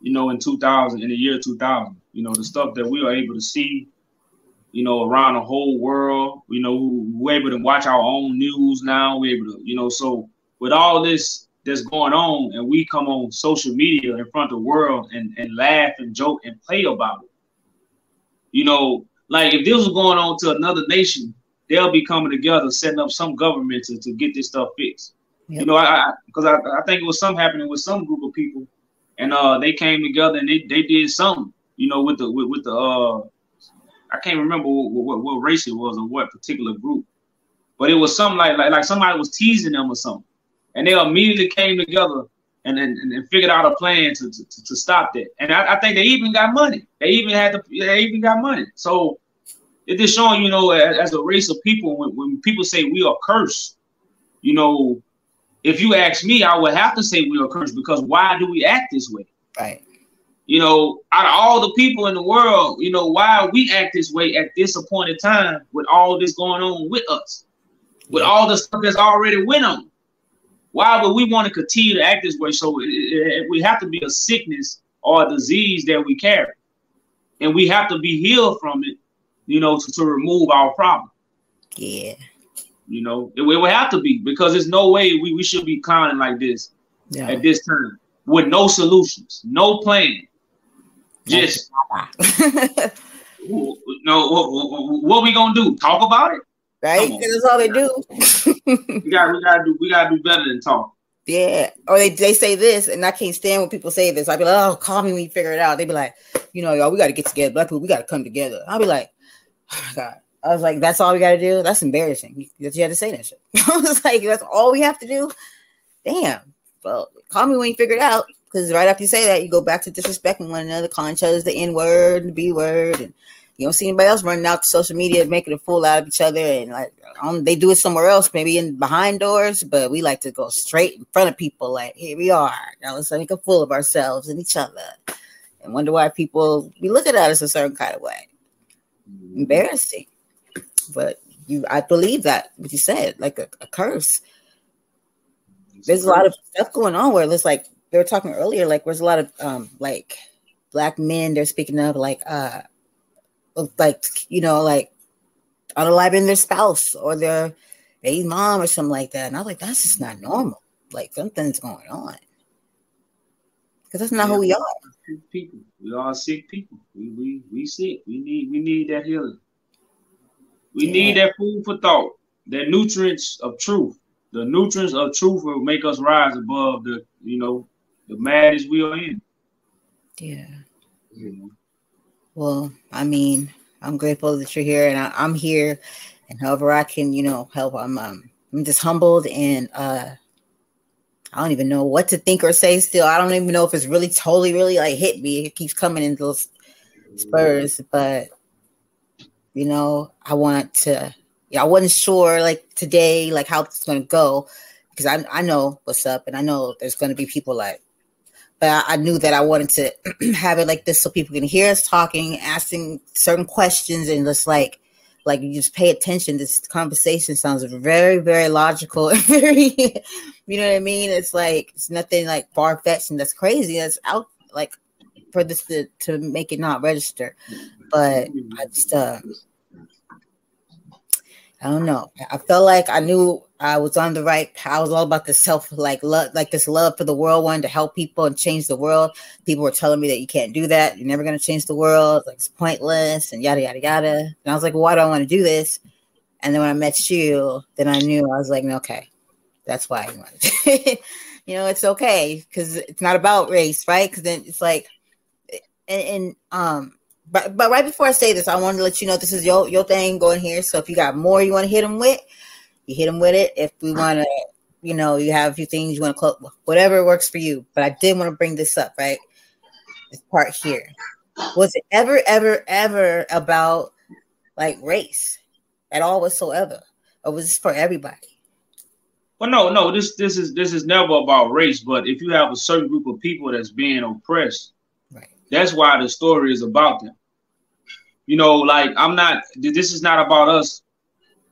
you know, in 2000, in the year 2000. You know, the stuff that we are able to see, you know, around the whole world. You know, we're able to watch our own news now. We're able to, you know, so with all this that's going on and we come on social media in front of the world and, and laugh and joke and play about it. You know, like if this was going on to another nation, they'll be coming together, setting up some government to, to get this stuff fixed. Yep. You know, I because I, I, I, think it was some happening with some group of people, and uh they came together and they, they did something, you know, with the with, with the uh I can't remember what, what, what race it was or what particular group, but it was something like like, like somebody was teasing them or something and they immediately came together and, and, and figured out a plan to, to, to stop that. And I, I, think they even got money. They even had the they even got money. So it just showing, you know, as, as, a race of people, when, when people say we are cursed, you know, if you ask me, I would have to say we are cursed because why do we act this way? Right. You know, out of all the people in the world, you know, why we act this way at this appointed time with all this going on with us, with all the stuff that's already went on why would we want to continue to act this way? So it, it, we have to be a sickness or a disease that we carry, and we have to be healed from it, you know, to, to remove our problem. Yeah. You know, it, it would have to be because there's no way we, we should be clowning like this yeah. at this time with no solutions, no plan. Just no, what, what we gonna do? Talk about it? right? Because that's all they do. we got we gotta do we gotta do better than talk. Yeah. Or they, they say this, and I can't stand when people say this. I'd be like, oh, call me when you figure it out. They'd be like, you know, y'all, we gotta get together. Black people, we gotta come together. I'll be like, God. I was like, that's all we gotta do. That's embarrassing that you had to say that shit. I was like, that's all we have to do. Damn. Well, call me when you figure it out. Because right after you say that, you go back to disrespecting one another, calling each other the N word, the B word, and you don't see anybody else running out to social media making a fool out of each other, and like um, they do it somewhere else, maybe in behind doors. But we like to go straight in front of people, like here we are. Now let's make a fool of ourselves and each other, and wonder why people we look at us a certain kind of way. Embarrassing, but you, I believe that what you said, like a, a curse. There's a lot of stuff going on where it's like they were talking earlier, like there's a lot of um like black men they're speaking of like uh like you know, like unaliving their spouse or their baby mom or something like that. And I was like, that's just not normal. Like something's going on. Because that's not yeah, who we are. People. We are sick people. We we we sick. We need we need that healing. We yeah. need that food for thought. That nutrients of truth. The nutrients of truth will make us rise above the, you know, the madness we are in. Yeah. Know. Well, I mean, I'm grateful that you're here, and I, am here, and however I can, you know, help. I'm, um, I'm just humbled, and uh, I don't even know what to think or say. Still, I don't even know if it's really totally, really like hit me. It keeps coming in those spurs, but you know, I want to. Yeah, I wasn't sure like today, like how it's gonna go, because I I know what's up, and I know there's gonna be people like but I, I knew that I wanted to have it like this so people can hear us talking, asking certain questions, and just like like you just pay attention. This conversation sounds very, very logical very, you know what I mean? It's like it's nothing like far fetched and that's crazy. That's out like for this to, to make it not register. But I just uh I don't know. I felt like I knew I was on the right path. I was all about the self, like love, like this love for the world, wanting to help people and change the world. People were telling me that you can't do that. You're never going to change the world. Like it's pointless and yada yada yada. And I was like, well, why do I want to do this? And then when I met you, then I knew I was like, okay, that's why I wanted. To. You know, it's okay because it's not about race, right? Because then it's like, and, and um, but but right before I say this, I want to let you know this is your your thing going here. So if you got more you want to hit them with, you hit them with it. If we want to, you know, you have a few things you want to close, whatever works for you. But I did want to bring this up, right? This part here. Was it ever, ever, ever about like race at all whatsoever, or was this for everybody? Well, no, no. This this is this is never about race. But if you have a certain group of people that's being oppressed, right. that's why the story is about them. You know, like I'm not. This is not about us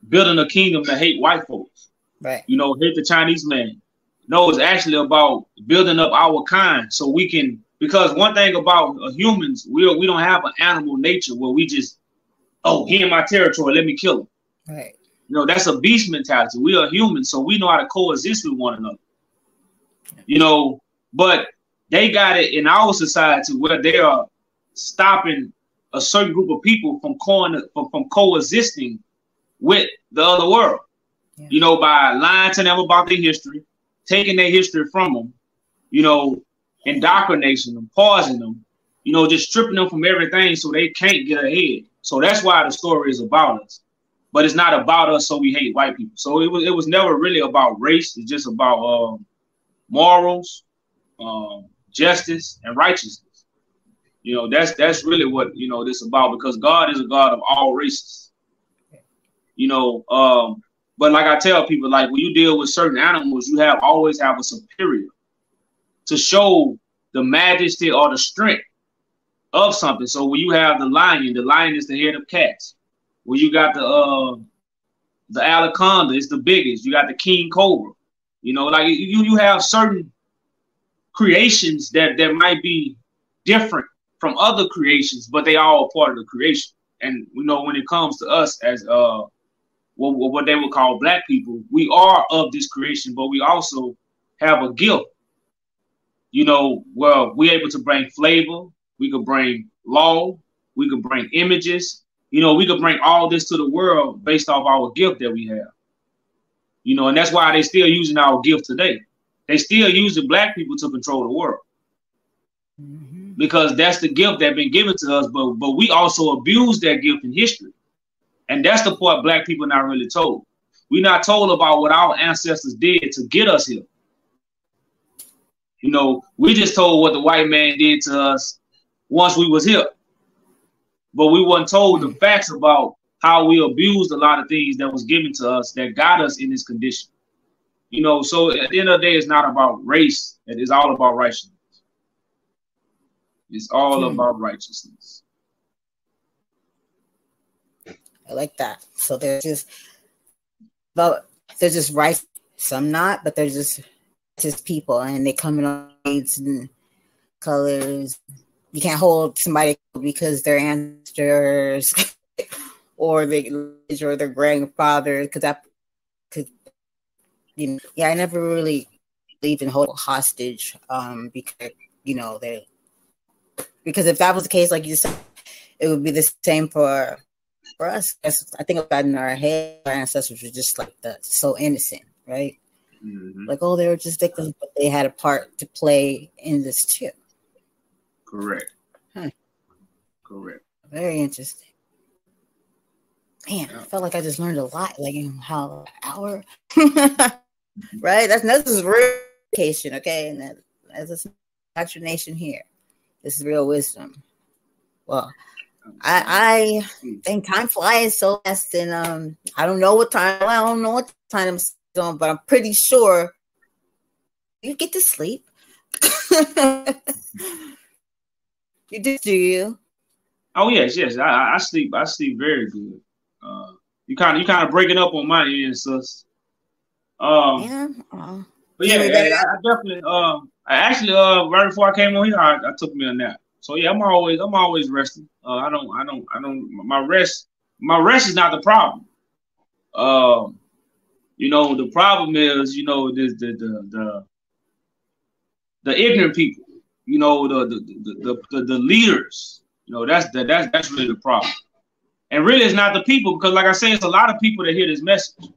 building a kingdom to hate white folks. Right. You know, hate the Chinese man. No, it's actually about building up our kind so we can. Because one thing about humans, we we don't have an animal nature where we just, oh, he in my territory, let me kill him. Right. You know, that's a beast mentality. We are humans, so we know how to coexist with one another. You know, but they got it in our society where they are stopping a certain group of people from, co- from, from coexisting with the other world. Yeah. You know, by lying to them about their history, taking their history from them, you know, indoctrinating them, pausing them, you know, just stripping them from everything so they can't get ahead. So that's why the story is about us. But it's not about us, so we hate white people. So it was it was never really about race. It's just about um, morals, um, justice, and righteousness. You know, that's that's really what you know this about because God is a God of all races you know. Um, but like I tell people, like when you deal with certain animals, you have always have a superior to show the majesty or the strength of something. So when you have the lion, the lion is the head of cats. When you got the uh, the anaconda, it's the biggest. You got the king cobra. You know, like you you have certain creations that that might be different from other creations, but they are all part of the creation. And you know, when it comes to us as uh what, what they would call black people, we are of this creation, but we also have a gift. You know, well, we're able to bring flavor, we could bring law, we could bring images, you know, we could bring all this to the world based off our gift that we have. You know, and that's why they still using our gift today. They still using black people to control the world. Mm-hmm. Because that's the gift that been given to us, but but we also abuse that gift in history. And that's the part black people not really told. We're not told about what our ancestors did to get us here. You know, we just told what the white man did to us once we was here. But we weren't told the facts about how we abused a lot of things that was given to us that got us in this condition. You know, so at the end of the day, it's not about race. It is all about righteousness. It's all hmm. about righteousness. I like that. So there's just, but there's just right, some not, but there's just just people, and they come in all shades and colors. You can't hold somebody because they're ancestors or they or their grandfather because that could you know yeah I never really believe in hold hostage um because you know they because if that was the case like you said it would be the same for for us, I think about in our head, our ancestors were just like the so innocent, right? Mm-hmm. Like, oh, they were just victims, but they had a part to play in this too. Correct. Huh. Correct. Very interesting. Man, yeah. I felt like I just learned a lot, like in how hour, right? That's this is real education, okay? And that, that's a indoctrination here. This is real wisdom. Well, I, I think time flies so fast, and um, I don't know what time. I don't know what time I'm doing, but I'm pretty sure you get to sleep. you do, do you? Oh yes, yes. I, I sleep. I sleep very good. Uh, you kind of you kind of breaking up on my end, sus. Um, yeah. But yeah, I, I, definitely. Um, actually uh right before I came on here, I, I took me a nap. So yeah, I'm always I'm always resting. Uh, I don't I don't I don't my rest my rest is not the problem. Um, you know the problem is you know the the the the, the ignorant people. You know the the, the the the leaders. You know that's that that's that's really the problem. And really, it's not the people because, like I said, it's a lot of people that hear this message.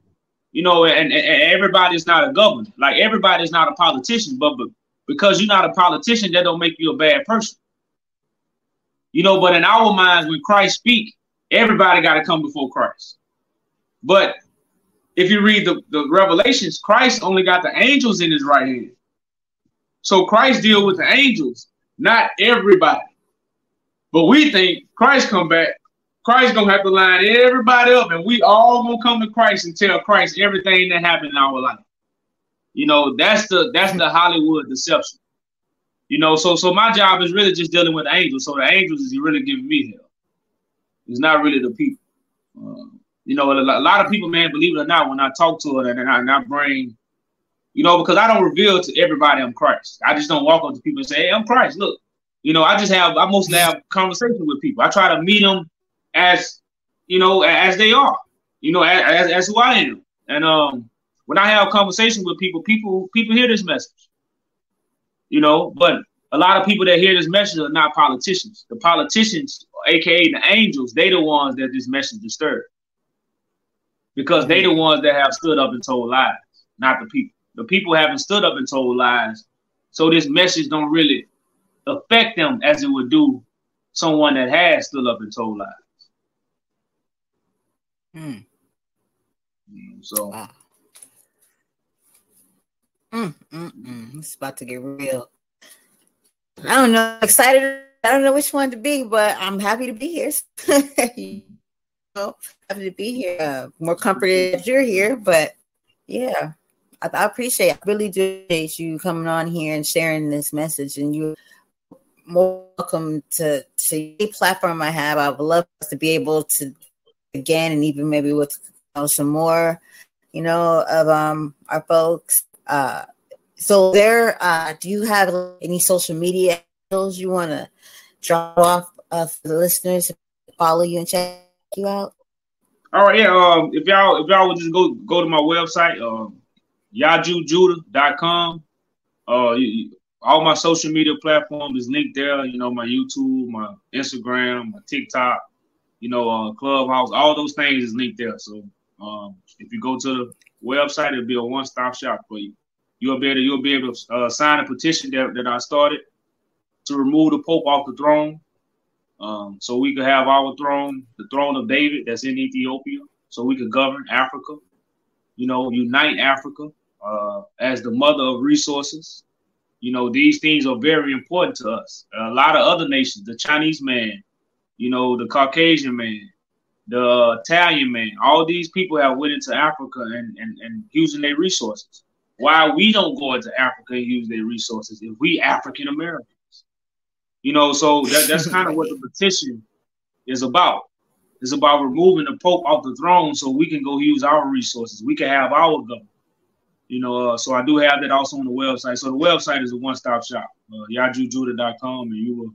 You know, and, and everybody's not a governor. Like everybody's not a politician, but, but because you're not a politician, that don't make you a bad person. You know, but in our minds, when Christ speak, everybody got to come before Christ. But if you read the, the revelations, Christ only got the angels in his right hand. So Christ deal with the angels, not everybody. But we think Christ come back, Christ gonna have to line everybody up, and we all gonna come to Christ and tell Christ everything that happened in our life. You know, that's the that's the Hollywood deception. You know, so so my job is really just dealing with angels. So the angels is really giving me help. It's not really the people. Uh, you know, a, lot of people, man, believe it or not, when I talk to it and I, and I bring, you know, because I don't reveal to everybody I'm Christ. I just don't walk up to people and say, "Hey, I'm Christ." Look, you know, I just have I mostly have conversation with people. I try to meet them as, you know, as they are. You know, as, as who I am. And um, when I have conversation with people, people people hear this message. You know, but a lot of people that hear this message are not politicians. The politicians, aka the angels, they the ones that this message disturbs because they the ones that have stood up and told lies, not the people. The people haven't stood up and told lies, so this message don't really affect them as it would do someone that has stood up and told lies. Hmm. So. Mm, mm, mm. It's about to get real. I don't know. Excited. I don't know which one to be, but I'm happy to be here. happy to be here. Uh, more comforted that you're here, but yeah, I, appreciate. I really do appreciate you coming on here and sharing this message. And you more welcome to to any platform I have. I would love to be able to again, and even maybe with some more, you know, of um our folks. Uh, so there, uh, do you have any social media handles you want to drop off uh, for the listeners to follow you and check you out? All right, yeah. Um, if y'all if y'all would just go go to my website, um, yahjewjudah.com. Uh, you, all my social media platforms is linked there. You know, my YouTube, my Instagram, my TikTok, you know, uh, Clubhouse, all those things is linked there. So um, if you go to website, it'll be a one stop shop for you. You'll be able to, you'll be able to uh, sign a petition that, that I started to remove the Pope off the throne um, so we could have our throne, the throne of David that's in Ethiopia, so we could govern Africa, you know, unite Africa uh, as the mother of resources. You know, these things are very important to us. A lot of other nations, the Chinese man, you know, the Caucasian man, the Italian man, all these people have went into Africa and, and, and using their resources. Why we don't go into Africa and use their resources if we African Americans? You know, so that, that's kind of what the petition is about. It's about removing the Pope off the throne so we can go use our resources. We can have our government. You know, uh, so I do have that also on the website. So the website is a one-stop shop, uh, yahjewjudah.com, and you will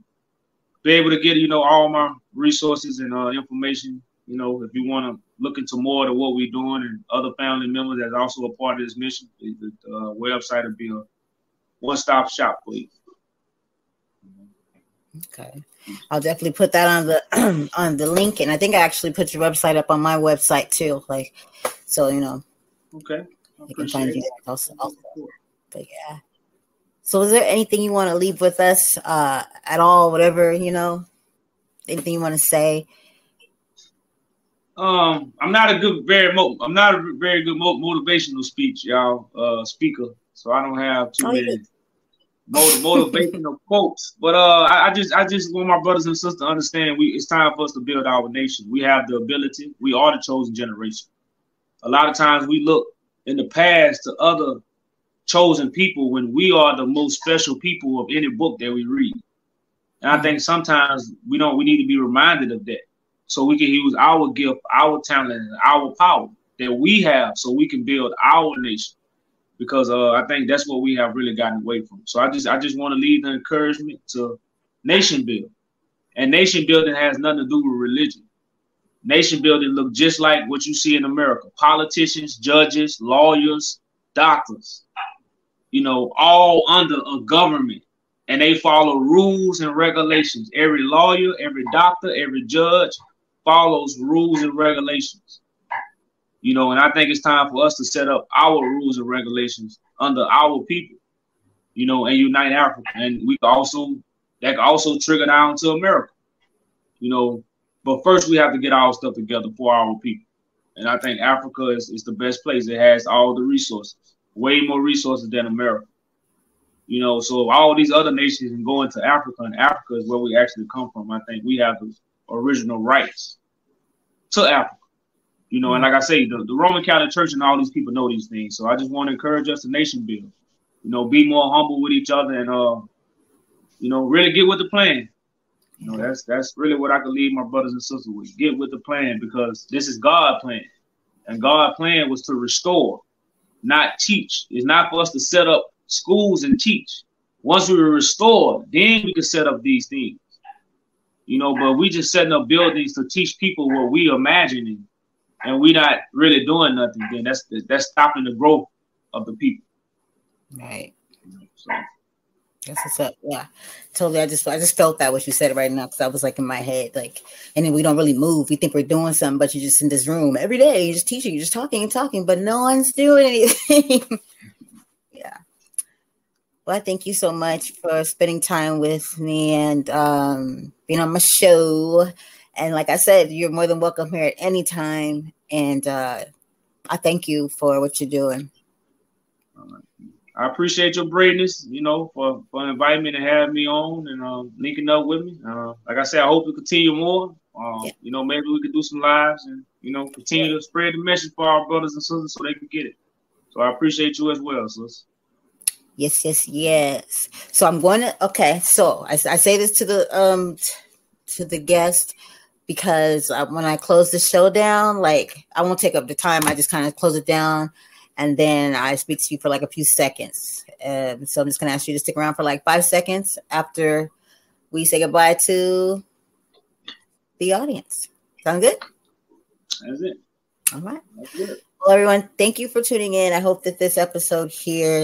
be able to get, you know, all my resources and uh, information. You know, if you want to look into more of what we're doing and other family members that's also a part of this mission, the, the uh, website will be a one-stop shop for you. Okay. I'll definitely put that on the on the link, and I think I actually put your website up on my website too. Like, so you know. Okay. You can find you also, also. But yeah. So, is there anything you want to leave with us uh, at all? Whatever you know, anything you want to say? Um, I'm not a good, very, mo- I'm not a very good mo- motivational speech, y'all, uh, speaker. So I don't have too oh, many motivational quotes. But uh, I, I, just I just want my brothers and sisters to understand we it's time for us to build our nation. We have the ability. We are the chosen generation. A lot of times we look in the past to other chosen people when we are the most special people of any book that we read. And I think sometimes we don't we need to be reminded of that. So we can use our gift, our talent, and our power that we have so we can build our nation because uh, I think that's what we have really gotten away from. So I just I just want to leave the encouragement to nation building, and nation building has nothing to do with religion. Nation building look just like what you see in America: politicians, judges, lawyers, doctors. You know, all under a government, and they follow rules and regulations. Every lawyer, every doctor, every judge follows rules and regulations. You know, and I think it's time for us to set up our rules and regulations under our people, you know, and unite Africa. And we also that can also trigger down to America. You know, but first we have to get our stuff together for our people. And I think Africa is, is the best place. It has all the resources, way more resources than America. You know, so all these other nations can go into Africa, and Africa is where we actually come from. I think we have the original rights to Africa. You know, and like I say, the, the Roman Catholic Church and all these people know these things. So I just want to encourage us to nation build. You know, be more humble with each other and uh, you know, really get with the plan. You know, that's that's really what I could leave my brothers and sisters with. Get with the plan because this is God plan. And God plan was to restore, not teach. It's not for us to set up schools and teach. Once we restore, then we can set up these things. You know, but we just setting up buildings to teach people what we imagining and we not really doing nothing, then that's that's stopping the growth of the people. Right. So. That's what's up. Yeah, totally. I just I just felt that what you said right now because I was like in my head, like, and then we don't really move. We think we're doing something, but you're just in this room every day. You're just teaching, you're just talking and talking, but no one's doing anything. Well, thank you so much for spending time with me and um, being on my show. And like I said, you're more than welcome here at any time. And uh, I thank you for what you're doing. I appreciate your braveness, you know, for, for inviting me to have me on and uh, linking up with me. Uh, like I said, I hope to continue more. Uh, yeah. You know, maybe we could do some lives and, you know, continue to spread the message for our brothers and sisters so they can get it. So I appreciate you as well, sis. Yes, yes, yes. So I'm going to, okay. So I, I say this to the, um, to the guest because uh, when I close the show down, like I won't take up the time. I just kind of close it down and then I speak to you for like a few seconds. Um, so I'm just gonna ask you to stick around for like five seconds after we say goodbye to the audience. Sound good? That's it. All right. Well, everyone, thank you for tuning in. I hope that this episode here